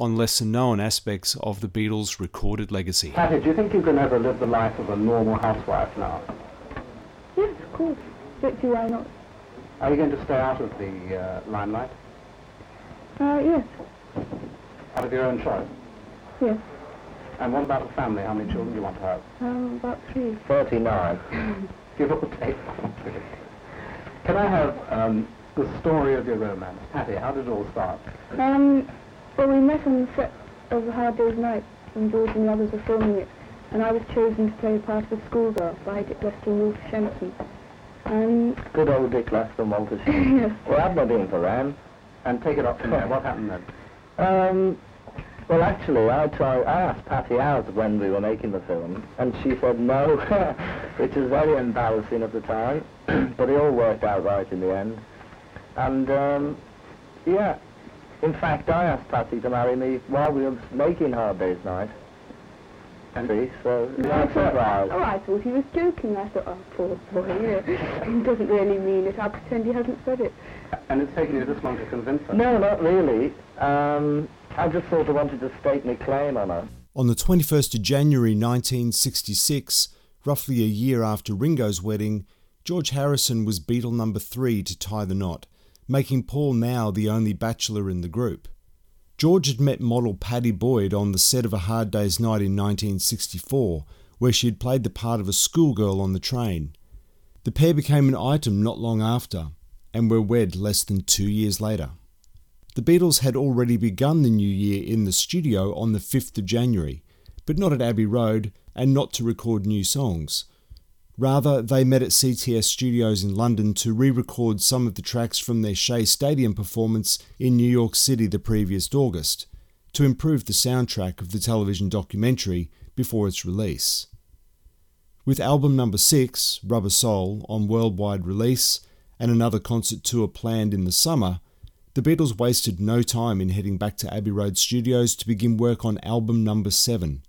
on lesser known aspects of the Beatles' recorded legacy. Pattie, do you think you can ever live the life of a normal housewife now? Yes, of course. Don't see why not. Are you going to stay out of the uh, limelight? Uh, yes, Out of your own choice? yes. And what about the family? How many children do you want to have? Um, about three. 39. Give or take. Can I have um, the story of your romance? Pattie, how did it all start? Um, well, we met on the set of A Hard Day's Night when George and the others were filming it, and I was chosen to play the part of a schoolgirl by Dick Lester and Walter Shenson. And, Good old Dick Lester and Walter yes, Well, I've not been for Ram. And take it up from there. What happened then? Um, well, actually, I tried. I asked Pattie out when we were making the film, and she said no, which was very embarrassing at the time. but it all worked out right in the end. And um, yeah, in fact, I asked Pattie to marry me while we were making Hard Day's Night. And- See, so I thought, surprise. oh, I thought he was joking. I thought, oh, poor boy, you know, he doesn't really mean it. I'll pretend he hasn't said it. And it's taken you this long to convince her? No, not really. Um, I just sort of wanted to stake my claim on her. On the 21st of January 1966, roughly a year after Ringo's wedding, George Harrison was Beatle number three to tie the knot, making Paul now the only bachelor in the group. George had met model Pattie Boyd on the set of A Hard Day's Night in 1964, where she had played the part of a schoolgirl on the train. The pair became an item not long after, and were wed less than two years later. The Beatles had already begun the new year in the studio on the 5th of January, but not at Abbey Road and not to record new songs. Rather, they met at CTS Studios in London to re record some of the tracks from their Shea Stadium performance in New York City the previous August, to improve the soundtrack of the television documentary before its release. With album number 6, Rubber Soul, on worldwide release, and another concert tour planned in the summer, the Beatles wasted no time in heading back to Abbey Road Studios to begin work on album number 7,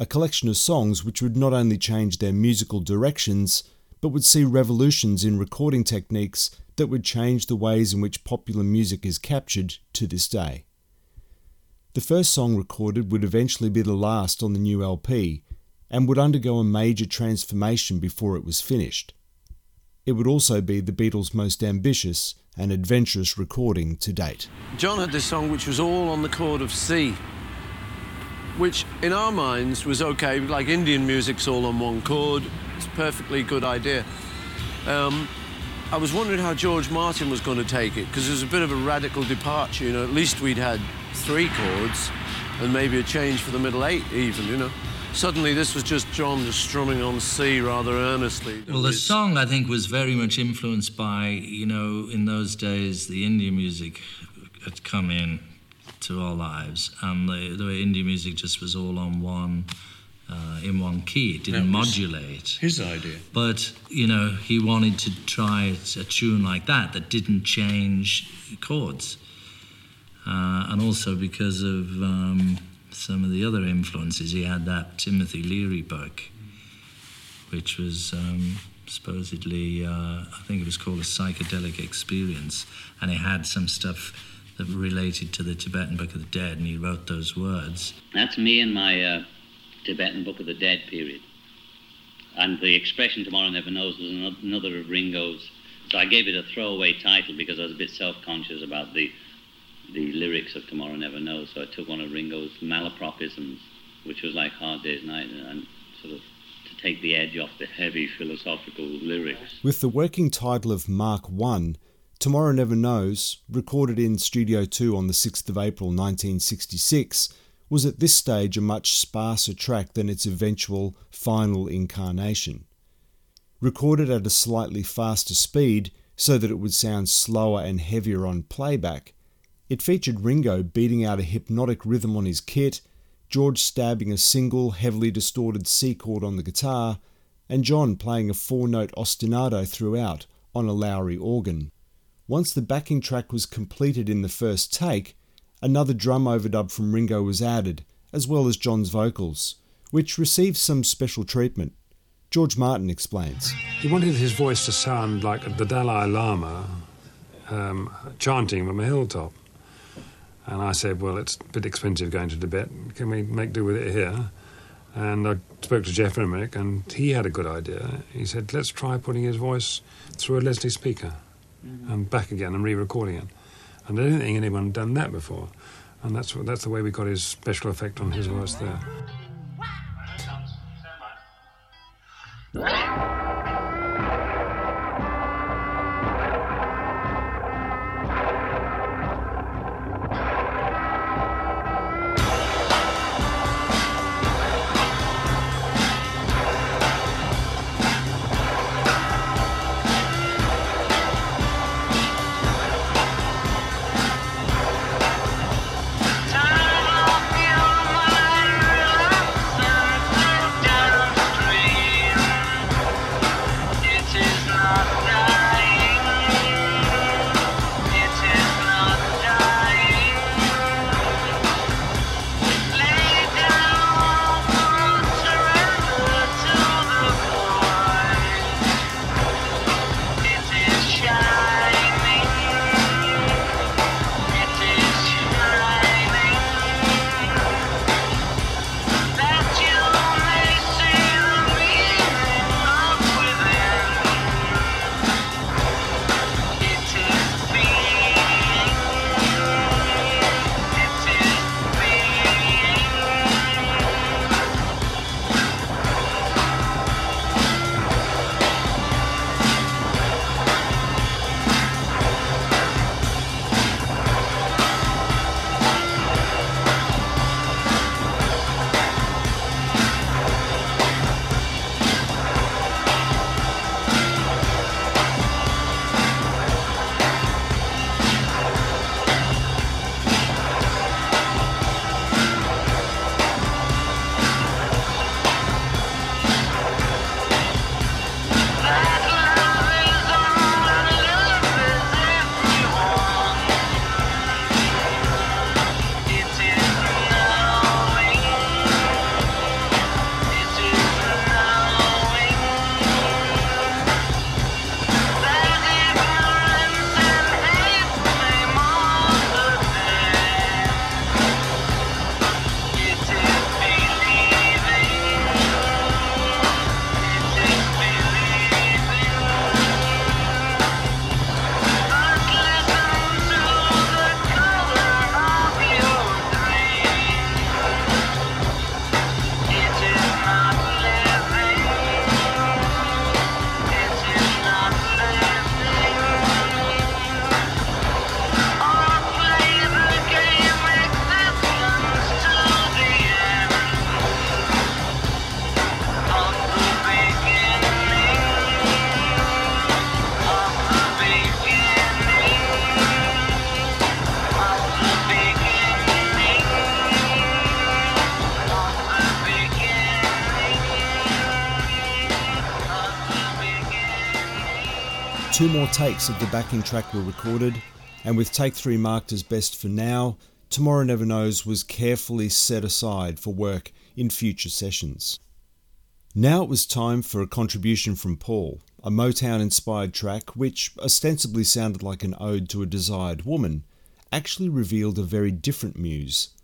a collection of songs which would not only change their musical directions, but would see revolutions in recording techniques that would change the ways in which popular music is captured to this day. The first song recorded would eventually be the last on the new LP, and would undergo a major transformation before it was finished. It would also be the Beatles' most ambitious and adventurous recording to date. John had this song which was all on the chord of C, which in our minds was okay, like Indian music's all on one chord. It's a perfectly good idea. Um, I was wondering how George Martin was going to take it because it was a bit of a radical departure. You know, at least we'd had three chords and maybe a change for the middle eight, even. You know, suddenly this was just John just strumming on C rather earnestly. Well, the song I think was very much influenced by, you know, in those days the Indian music had come in to our lives, and the, the way Indian music just was all on one, uh, in one key. It didn't modulate. His idea. But you know, he wanted to try a tune like that that didn't change chords, uh, and also because of um, some of the other influences, he had that Timothy Leary book, which was um, supposedly, uh, I think it was called a psychedelic experience, and it had some stuff related to the Tibetan Book of the Dead, and he wrote those words. That's me in my uh, Tibetan Book of the Dead period. And the expression Tomorrow Never Knows was another of Ringo's. So I gave it a throwaway title because I was a bit self-conscious about the the lyrics of Tomorrow Never Knows. So I took one of Ringo's malapropisms, which was like Hard Day's Night, and sort of to take the edge off the heavy philosophical lyrics. With the working title of Mark I, Tomorrow Never Knows, recorded in Studio 2 on the 6th of April 1966, was at this stage a much sparser track than its eventual final incarnation. Recorded at a slightly faster speed so that it would sound slower and heavier on playback, it featured Ringo beating out a hypnotic rhythm on his kit, George stabbing a single, heavily distorted C chord on the guitar, and John playing a four note ostinato throughout on a Lowrey organ. Once the backing track was completed in the first take, another drum overdub from Ringo was added, as well as John's vocals, which received some special treatment. George Martin explains. He wanted his voice to sound like the Dalai Lama um, chanting from a hilltop. And I said, well, it's a bit expensive going to Tibet. Can we make do with it here? And I spoke to Geoff Emerick, and he had a good idea. He said, let's try putting his voice through a Leslie speaker mm-hmm. and back again and re recording it. And I don't think anyone had done that before. And that's, that's the way we got his special effect on his voice there. Two more takes of the backing track were recorded, and with take three marked as best for now, Tomorrow Never Knows was carefully set aside for work in future sessions. Now it was time for a contribution from Paul, a Motown inspired track which ostensibly sounded like an ode to a desired woman, actually revealed a very different muse.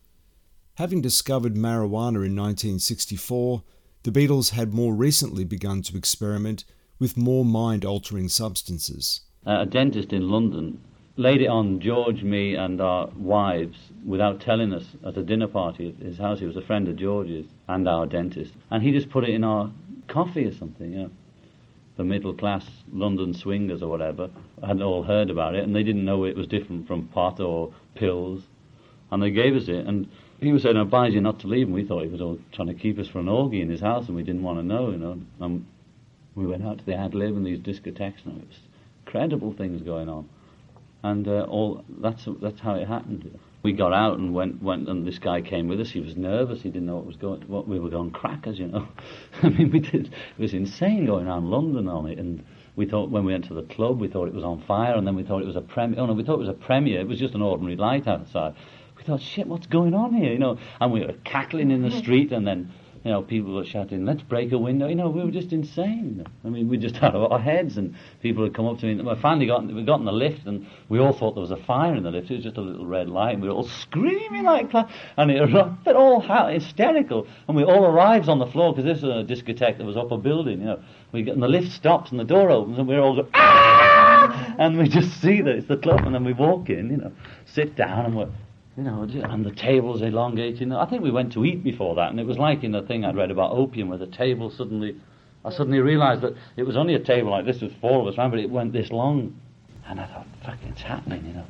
Having discovered marijuana in 1964, the Beatles had more recently begun to experiment with more mind altering substances. Uh, a dentist in London laid it on George, me, and our wives without telling us at a dinner party at his house. He was a friend of George's and our dentist. And he just put it in our coffee or something, you know. The middle class London swingers or whatever hadn't all heard about it and they didn't know it was different from pot or pills. And they gave us it. And he was saying, I advise you not to leave. And we thought he was all trying to keep us for an orgy in his house and we didn't want to know, you know. And we went out to the Ad Lib and these discotheques, and it was incredible things going on. And uh, all that's that's how it happened. we got out and went went and this guy came with us. He was nervous. He didn't know what was going. What we were going crackers, you know. I mean, we did. It was insane going around London on it, and we thought when we went to the club, we thought it was on fire, and then we thought it was a premiere. Oh no, we thought it was a premiere. It was just an ordinary light outside. We thought, shit, what's going on here? You know, and we were cackling in the street, and then you know, people were shouting, let's break a window. You know, we were just insane. I mean, we just had our heads, and people had come up to me. And we finally got, we got in the lift, and we all thought there was a fire in the lift. It was just a little red light, and we were all screaming like that. And it but all hysterical. And we all arrived on the floor, because this was a discotheque that was up a building, you know. We get, and the lift stops, and the door opens, and we're all going, ah! And we just see that it's the club, and then we walk in, you know, sit down, and we're you know, and the tables elongating. I think we went to eat before that, and it was like in the thing I'd read about opium, where the table suddenly, I suddenly realised that it was only a table like this with four of us around, but it went this long, and I thought, fuck, it's happening, you know.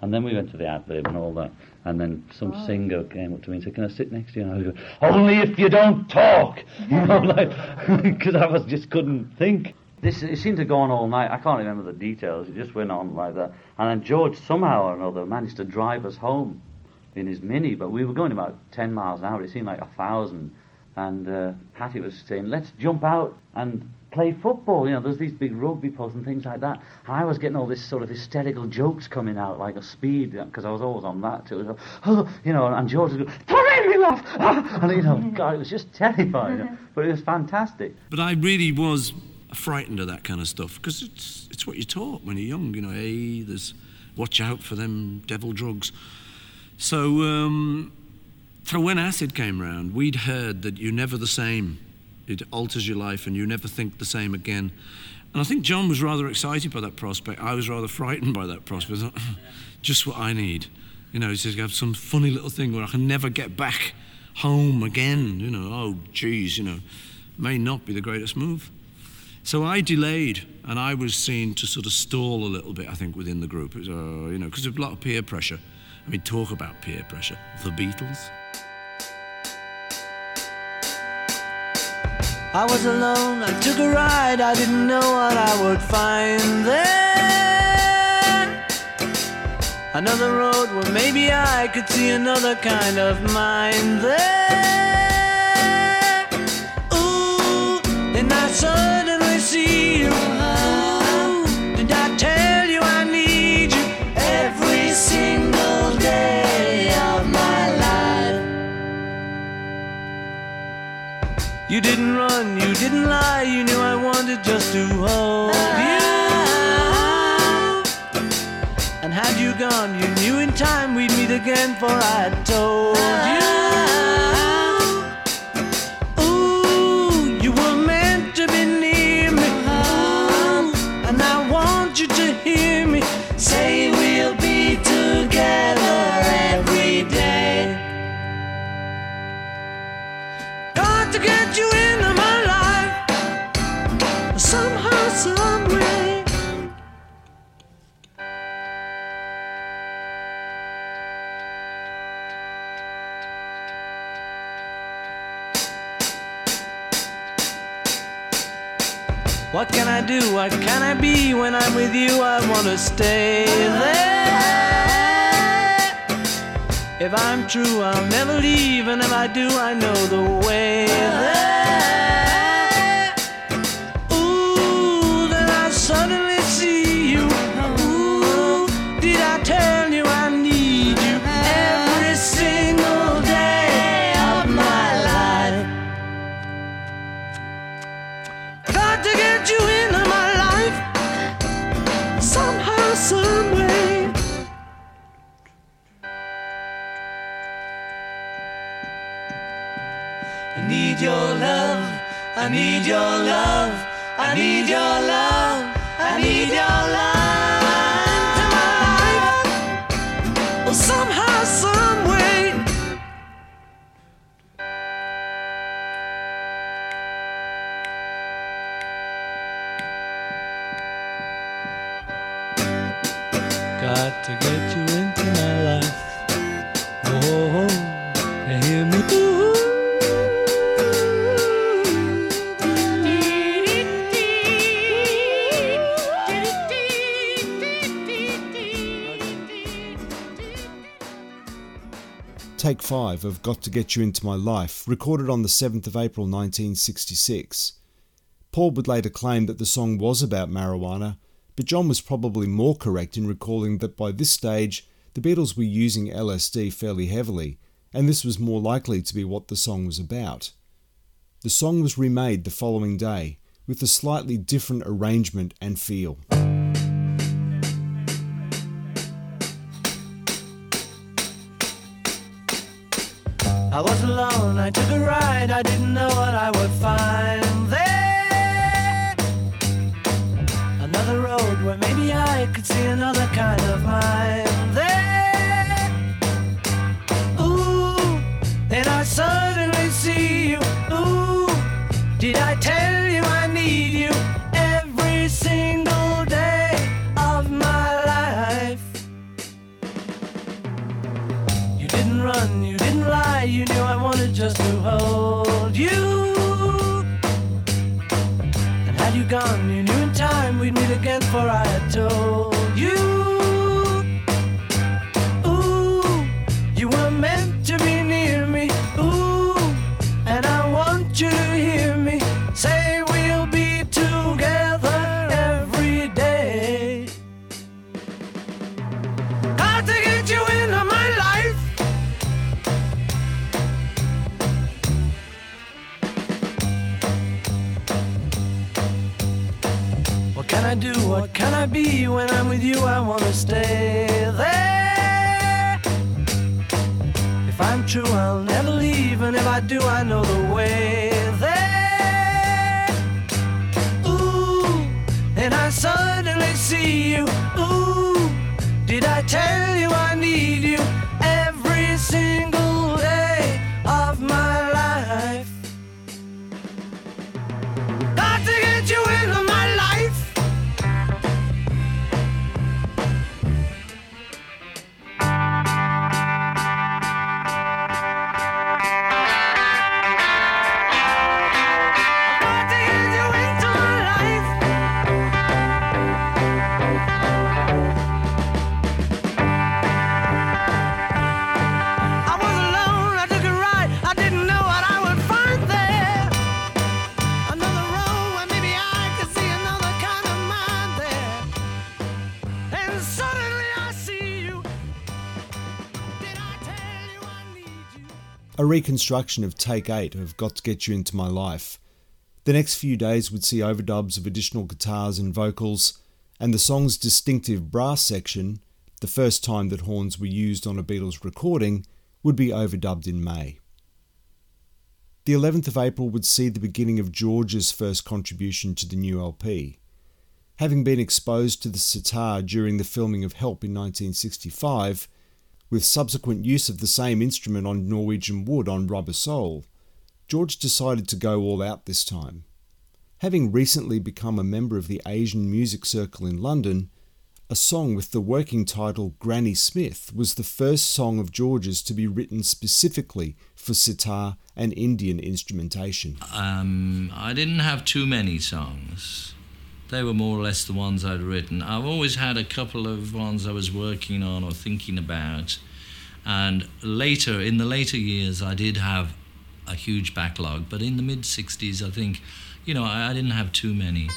And then we went to the ad lib and all that, and then some oh. singer came up to me and said, "Can I sit next to you?" And I go, "Only if you don't talk," you know, like because I was just couldn't think. This it seemed to go on all night. I can't remember the details. It just went on like that. And then George somehow or another managed to drive us home in his Mini, but we were going about ten miles an hour. It seemed like a thousand. And uh, Pattie was saying, "Let's jump out and play football." You know, there's these big rugby posts and things like that. And I was getting all this sort of hysterical jokes coming out like a speed because I was always on that too. Like, oh, you know, and George was going, "Put me off!" and you know, God, it was just terrifying. You know, but it was fantastic. But I really was frightened of that kind of stuff because it's it's what you're taught when you're young. You know, hey, there's watch out for them devil drugs. So, um, for when acid came round, we'd heard that you're never the same. It alters your life, and you never think the same again. And I think John was rather excited by that prospect. I was rather frightened by that prospect. Thought, Just what I need. You know, he says, have some funny little thing where I can never get back home again. You know, oh, geez, you know, may not be the greatest move. So I delayed, and I was seen to sort of stall a little bit, I think, within the group. Was, uh, you know, because of a lot of peer pressure. I mean, talk about peer pressure. The Beatles. I was alone, I took a ride, I didn't know what I would find there. Another road where maybe I could see another kind of mind there. Ooh, and I suddenly You didn't run, you didn't lie, you knew I wanted just to hold you. And had you gone, you knew in time we'd meet again, for I told you. Be when I'm with you? I wanna stay there. If I'm true, I'll never leave, and if I do, I know the way there. Need your love. I need your love. I need your love. I need your love into my life. Well, somehow, some way. Got to get you Take 5 of Got to Get You Into My Life, recorded on the 7th of April 1966. Paul would later claim that the song was about marijuana, but John was probably more correct in recalling that by this stage the Beatles were using LSD fairly heavily, and this was more likely to be what the song was about. The song was remade the following day, with a slightly different arrangement and feel. I was alone, I took a ride, I didn't know what I would find there. Another road where maybe I could see another kind of mind there. A reconstruction of Take 8 of Got to Get You Into My Life. The next few days would see overdubs of additional guitars and vocals, and the song's distinctive brass section, the first time that horns were used on a Beatles recording, would be overdubbed in May. The 11th of April would see the beginning of George's first contribution to the new LP. Having been exposed to the sitar during the filming of Help in 1965, with subsequent use of the same instrument on Norwegian Wood on Rubber Soul, George decided to go all out this time. Having recently become a member of the Asian Music Circle in London, a song with the working title Granny Smith was the first song of George's to be written specifically for sitar and Indian instrumentation. Um, I didn't have too many songs. They were more or less the ones I'd written. I've always had a couple of ones I was working on or thinking about. And later, in the later years, I did have a huge backlog. But in the mid 60s, I think, you know, I, I didn't have too many.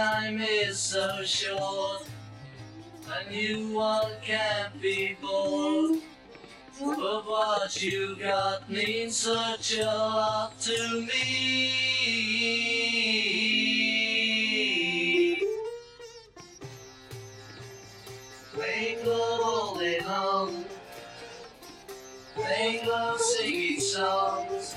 Is so short, and you one can't be bored. But what you got means such a lot to me. Make love all day long. Make love singing songs.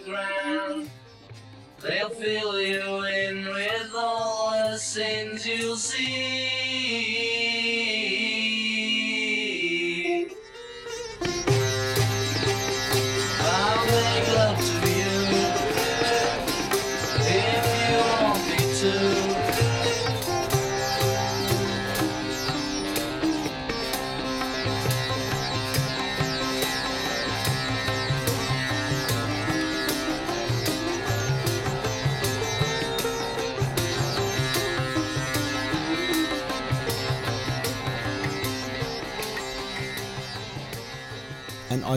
Ground. They'll fill you in with all the sins you'll see.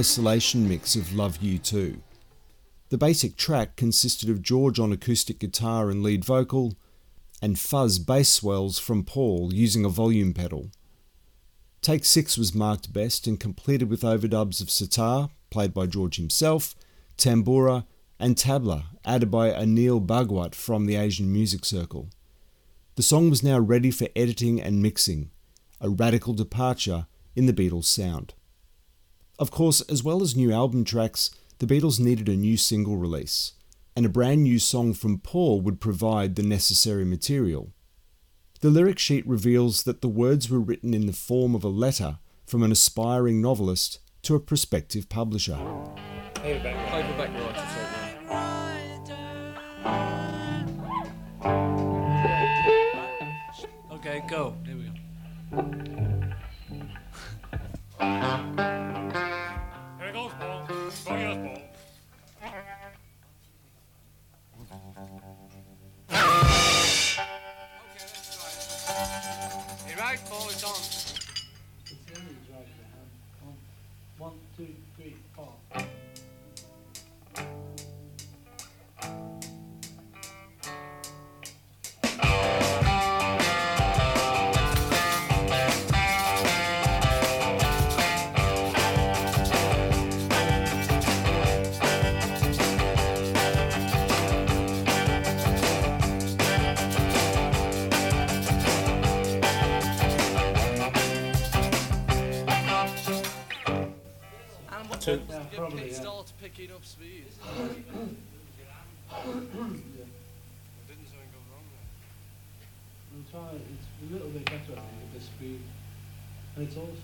Isolation mix of Love You Too. The basic track consisted of George on acoustic guitar and lead vocal, and fuzz bass swells from Paul using a volume pedal. Take 6 was marked best and completed with overdubs of sitar, played by George himself, tambura, and tabla, added by Anil Bhagwat from the Asian Music Circle. The song was now ready for editing and mixing, a radical departure in the Beatles' sound. Of course, as well as new album tracks, the Beatles needed a new single release, and a brand new song from Paul would provide the necessary material. The lyric sheet reveals that the words were written in the form of a letter from an aspiring novelist to a prospective publisher. Okay, go. Here we go. Hey, right, Paul, it's on. One, two, three, four. It's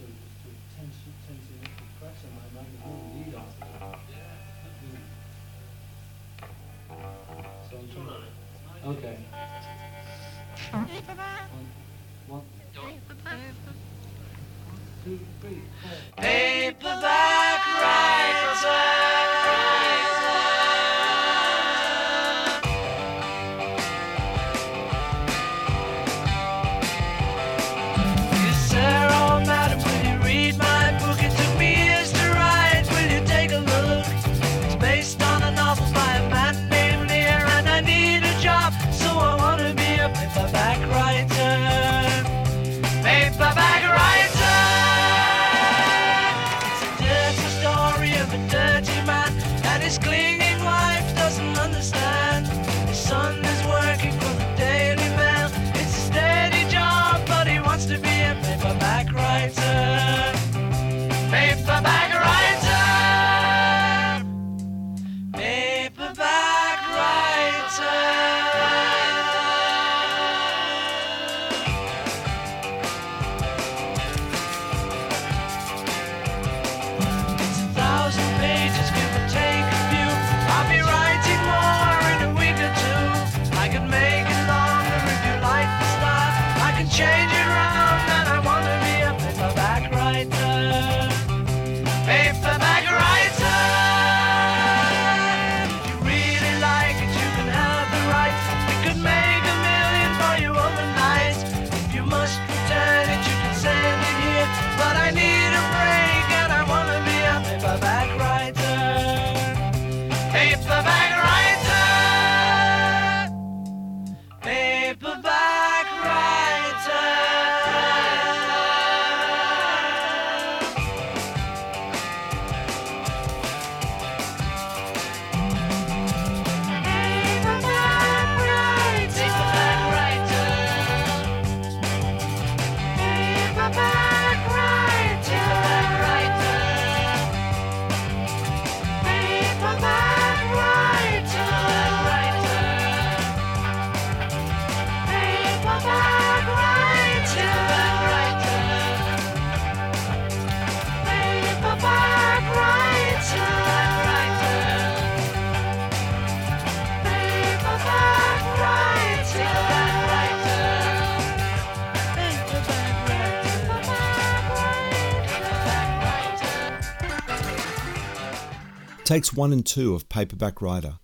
Takes 1 and 2 of Paperback Writer.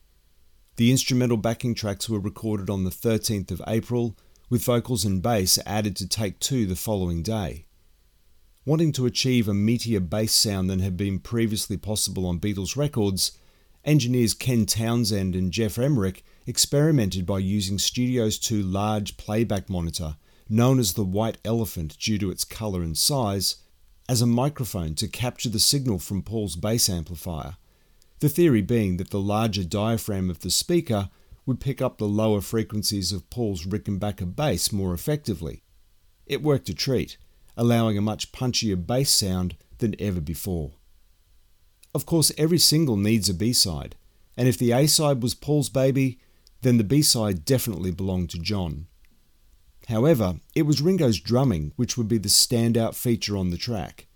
The instrumental backing tracks were recorded on the 13th of April, with vocals and bass added to take 2 the following day. Wanting to achieve a meatier bass sound than had been previously possible on Beatles records, engineers Ken Townsend and Geoff Emerick experimented by using Studio's 2 large playback monitor, known as the White Elephant due to its colour and size, as a microphone to capture the signal from Paul's bass amplifier. The theory being that the larger diaphragm of the speaker would pick up the lower frequencies of Paul's Rickenbacker bass more effectively. It worked a treat, allowing a much punchier bass sound than ever before. Of course, every single needs a B side, and if the A side was Paul's baby, then the B side definitely belonged to John. However, it was Ringo's drumming which would be the standout feature on the track.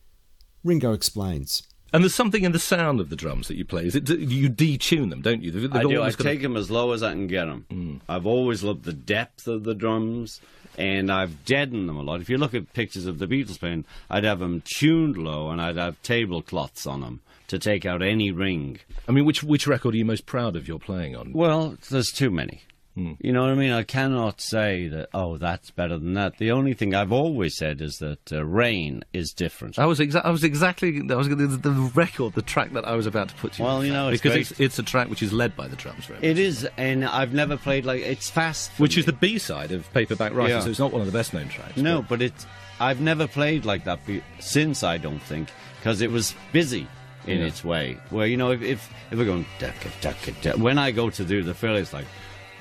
Ringo explains. And there's something in the sound of the drums that you play. Is it you detune them, don't you? They're I do. I gonna- take them as low as I can get them. Hmm. I've always loved the depth of the drums, and I've deadened them a lot. If you look at pictures of the Beatles playing, I'd have them tuned low, and I'd have tablecloths on them to take out any ring. I mean, which which record are you most proud of your playing on? Well, there's too many. You know what I mean? I cannot say that, oh, that's better than that. The only thing I've always said is that uh, Rain is different. I was exa- I was exactly I was the, the record, the track that I was about to put to you. Well, you know, it's because it's it's a track which is led by the drums, very. It is, and I've never played like it's fast. which me. is the B side of Paperback Writer, Yeah. so it's not one of the best known tracks. No, but it's I've never played like that be- since I don't think because it was busy in Yeah. its way. Where you know if if, if we're going ducka ducka duck, when I go to do the fill, it's like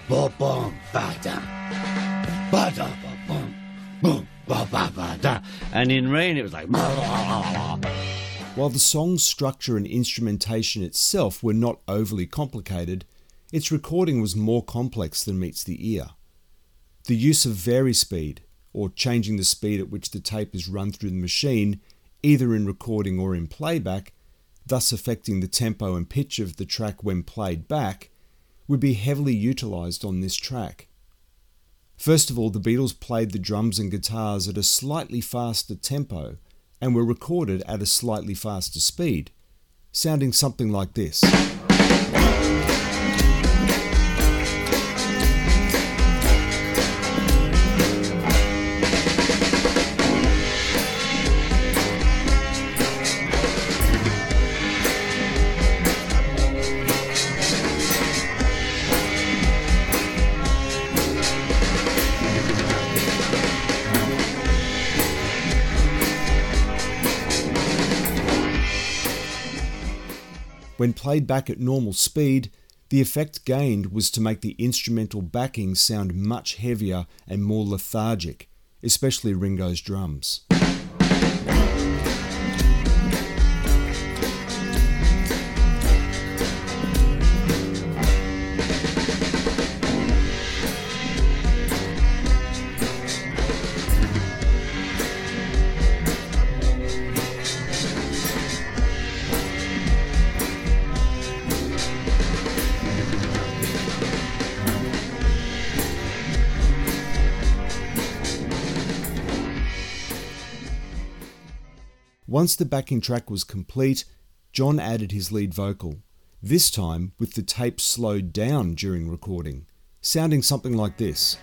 ba bum ba da ba da ba bum boom ba ba ba da, and in rain it was like. While the song's structure and instrumentation itself were not overly complicated, its recording was more complex than meets the ear. The use of vari-speed, or changing the speed at which the tape is run through the machine, either in recording or in playback, thus affecting the tempo and pitch of the track when played back, would be heavily utilised on this track. First of all, the Beatles played the drums and guitars at a slightly faster tempo and were recorded at a slightly faster speed, sounding something like this. Played back at normal speed, the effect gained was to make the instrumental backing sound much heavier and more lethargic, especially Ringo's drums. Once the backing track was complete, John added his lead vocal, this time with the tape slowed down during recording, sounding something like this.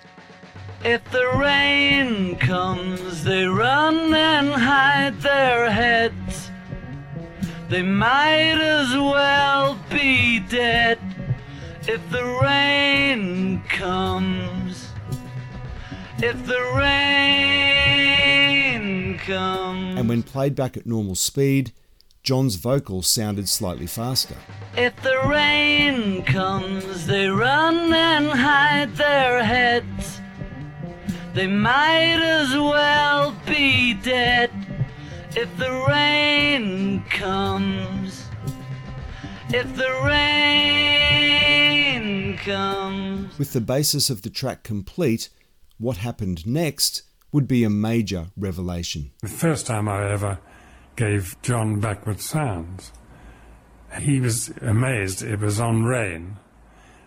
If the rain comes, they run and hide their heads. They might as well be dead. If the rain comes, if the rain comes, And when played back at normal speed, John's vocal sounded slightly faster. if the rain comes, they run and hide their heads. They might as well be dead if the rain comes. If the rain comes. With the basis of the track complete, what happened next would be a major revelation. The first time I ever gave John backward sounds, he was amazed it was on rain.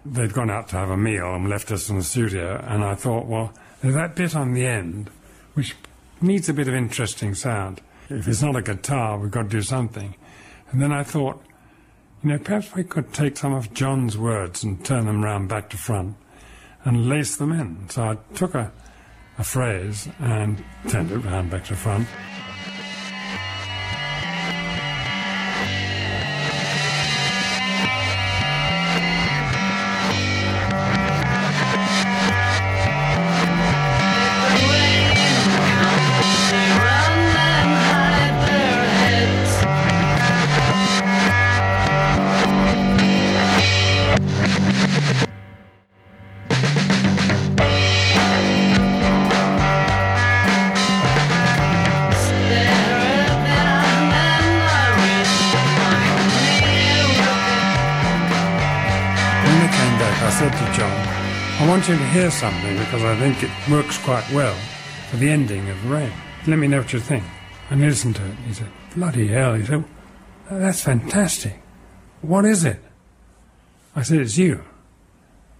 They'd gone out to have a meal and left us in the studio, and I thought, well, that bit on the end which needs a bit of interesting sound. If it's not a guitar, we've got to do something. And then I thought, you know, perhaps we could take some of John's words and turn them round back to front and lace them in. So I took a, a phrase and turned it round back to front. To hear something because I think it works quite well for the ending of Rain. Let me know what you think. And he listened to it. He said, Bloody hell. He said, That's fantastic. What is it? I said, It's you.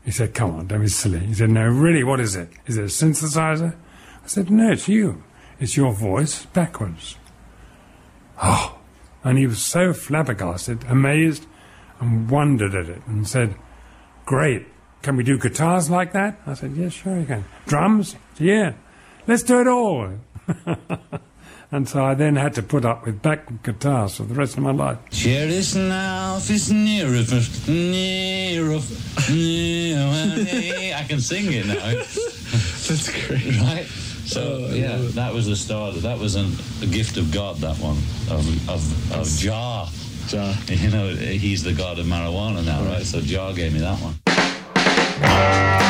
He said, Come on, don't be silly. He said, No, really, what is it? Is it a synthesizer? I said, No, it's you. It's your voice backwards. Oh. And he was so flabbergasted, amazed, and wondered at it and said, Great. Can we do guitars like that? I said, Yes, sure you can. Drums? Yeah. Let's do it all. and so I then had to put up with back guitars for the rest of my life. Sheriff's knife is near of near of I can sing it now. That's great. Right? So, oh, yeah, that was the start. That was an, a gift of God, that one, of, of, of Jah. Jah. You know, he's the god of marijuana now, right? So Jah gave me that one. Bye.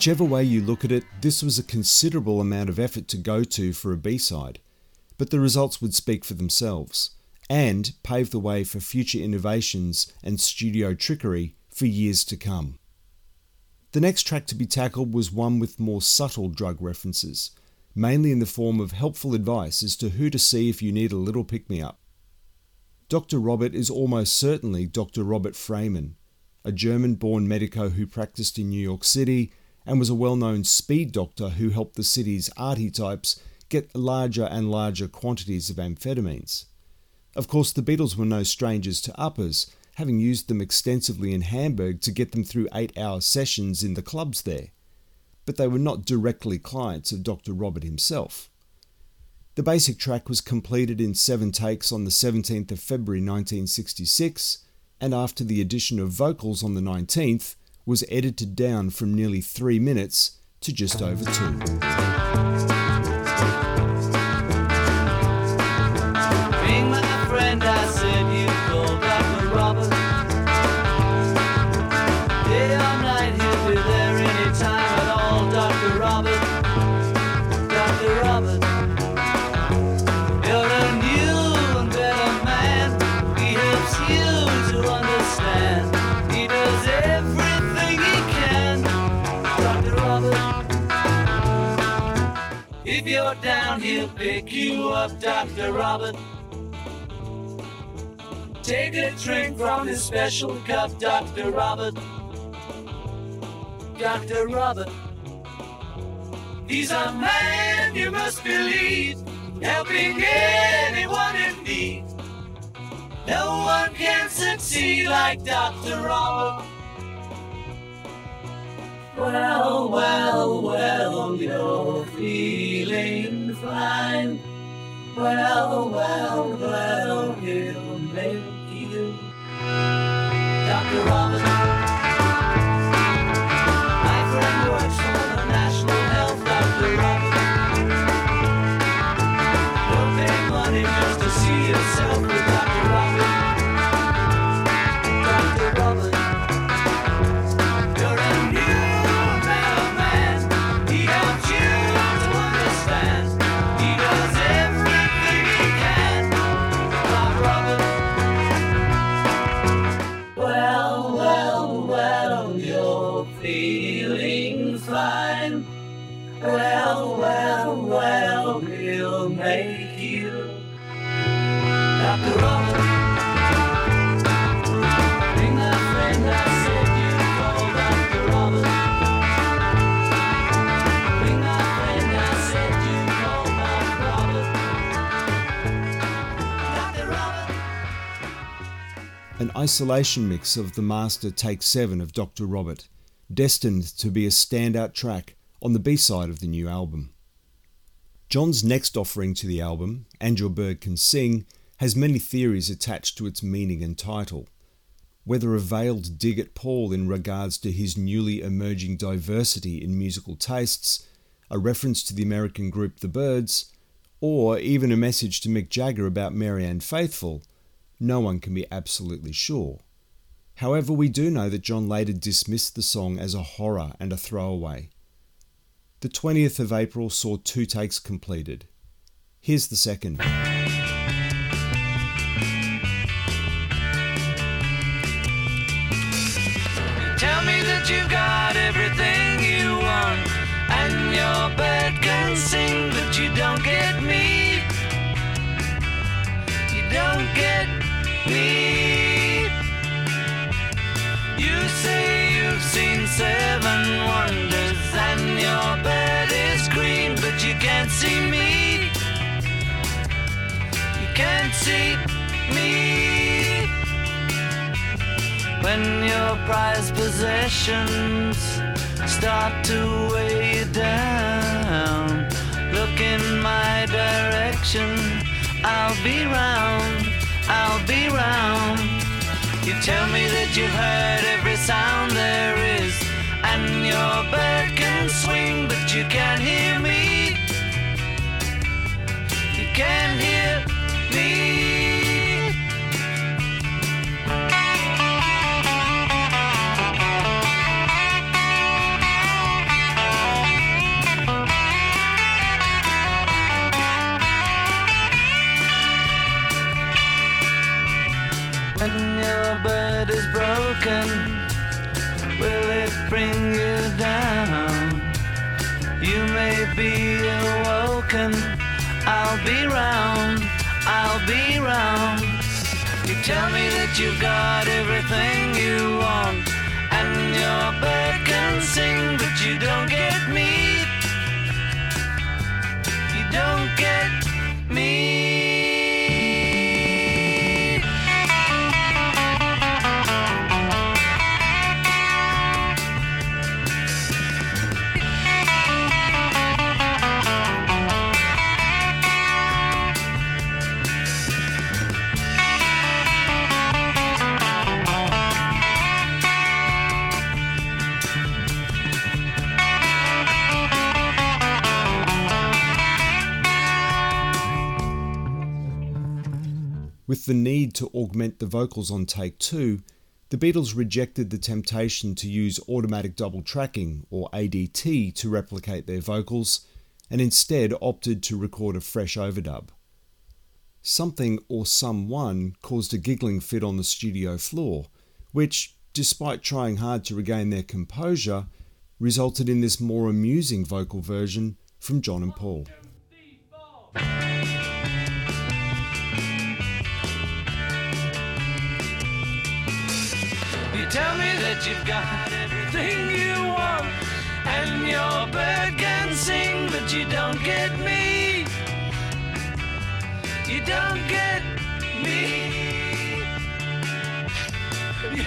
Whichever way you look at it, this was a considerable amount of effort to go to for a B side, but the results would speak for themselves and pave the way for future innovations and studio trickery for years to come. The next track to be tackled was one with more subtle drug references, mainly in the form of helpful advice as to who to see if you need a little pick me up. Dr. Robert is almost certainly Dr. Robert Freeman, a German born medico who practiced in New York City and was a well known speed doctor who helped the city's arty types get larger and larger quantities of amphetamines. Of course, the Beatles were no strangers to uppers, having used them extensively in Hamburg to get them through eight hour sessions in the clubs there. But they were not directly clients of Dr. Robert himself. The basic track was completed in seven takes on the 17th of February 1966, and after the addition of vocals on the 19th, was edited down from nearly three minutes to just over two. Down, he'll pick you up, Dr. Robert. Take a drink from his special cup, Dr. Robert. Dr. Robert. He's a man you must believe, helping anyone in need. No one can succeed like Dr. Robert. Well, well, well, you're feeling fine. Well, well, well, he'll make you. Dr. Robert. Isolation mix of the master Take 7 of Dr. Robert, destined to be a standout track on the B side of the new album. John's next offering to the album, Your Bird Can Sing, has many theories attached to its meaning and title. Whether a veiled dig at Paul in regards to his newly emerging diversity in musical tastes, a reference to the American group The Byrds, or even a message to Mick Jagger about Marianne Faithfull, no one can be absolutely sure. However, we do know that John later dismissed the song as a horror and a throwaway. The 20th of April saw two takes completed. Here's the second. Tell me that you've got everything you want, and your bird can sing, but you don't get me. You don't get You say you've seen seven wonders, and your bird is green, but you can't see me. You can't see me. When your prized possessions start to weigh you down, look in my direction. I'll be round, I'll be round. You tell me that you've heard every sound there is, and your bird can swing, but you can't hear me. You can't hear me. Your bird is broken, Will it bring you down? You may be awoken. I'll be round. I'll be round. You tell me that you've got everything you want, and your bird can sing, but you don't get me. You don't get me. With the need to augment the vocals on take two, the Beatles rejected the temptation to use automatic double tracking, or ADT, to replicate their vocals, and instead opted to record a fresh overdub. Something or someone caused a giggling fit on the studio floor, which, despite trying hard to regain their composure, resulted in this more amusing vocal version from John and Paul. Tell me that you've got everything you want, and your bird can sing, but you don't get me. You don't get me. You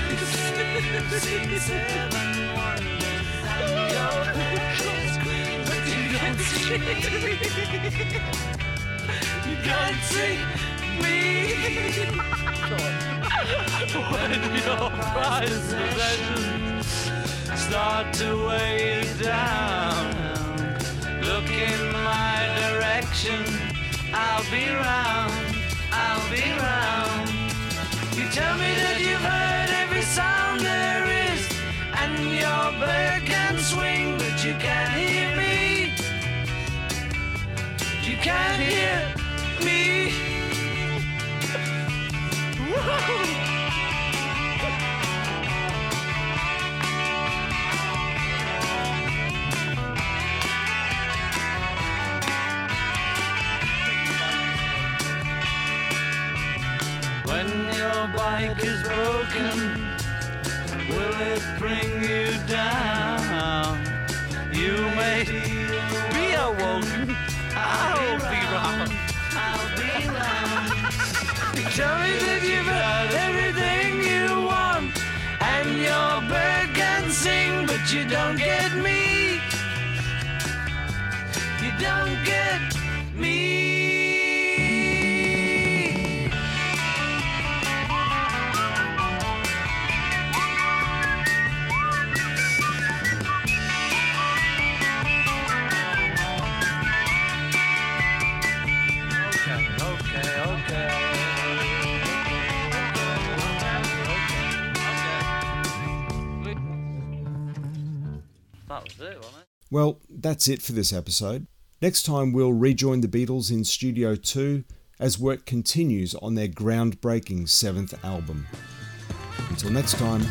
sing seven wonders, and your bird is green, but you don't see me. You don't see me. When your prized possessions start to weigh you down. Look in my direction, I'll be round, I'll be round. You tell me that you've heard every sound there is, and your bird can swing, but you can't hear me. You can't hear me. When your bike is broken, will it bring you down? You may be awoken. I'll be round. I'll be round. You tell me but you don't get me. You don't get me. Wasn't? Well, that's it for this episode. Next time, we'll rejoin the Beatles in Studio 2 as work continues on their groundbreaking seventh album. Until next time,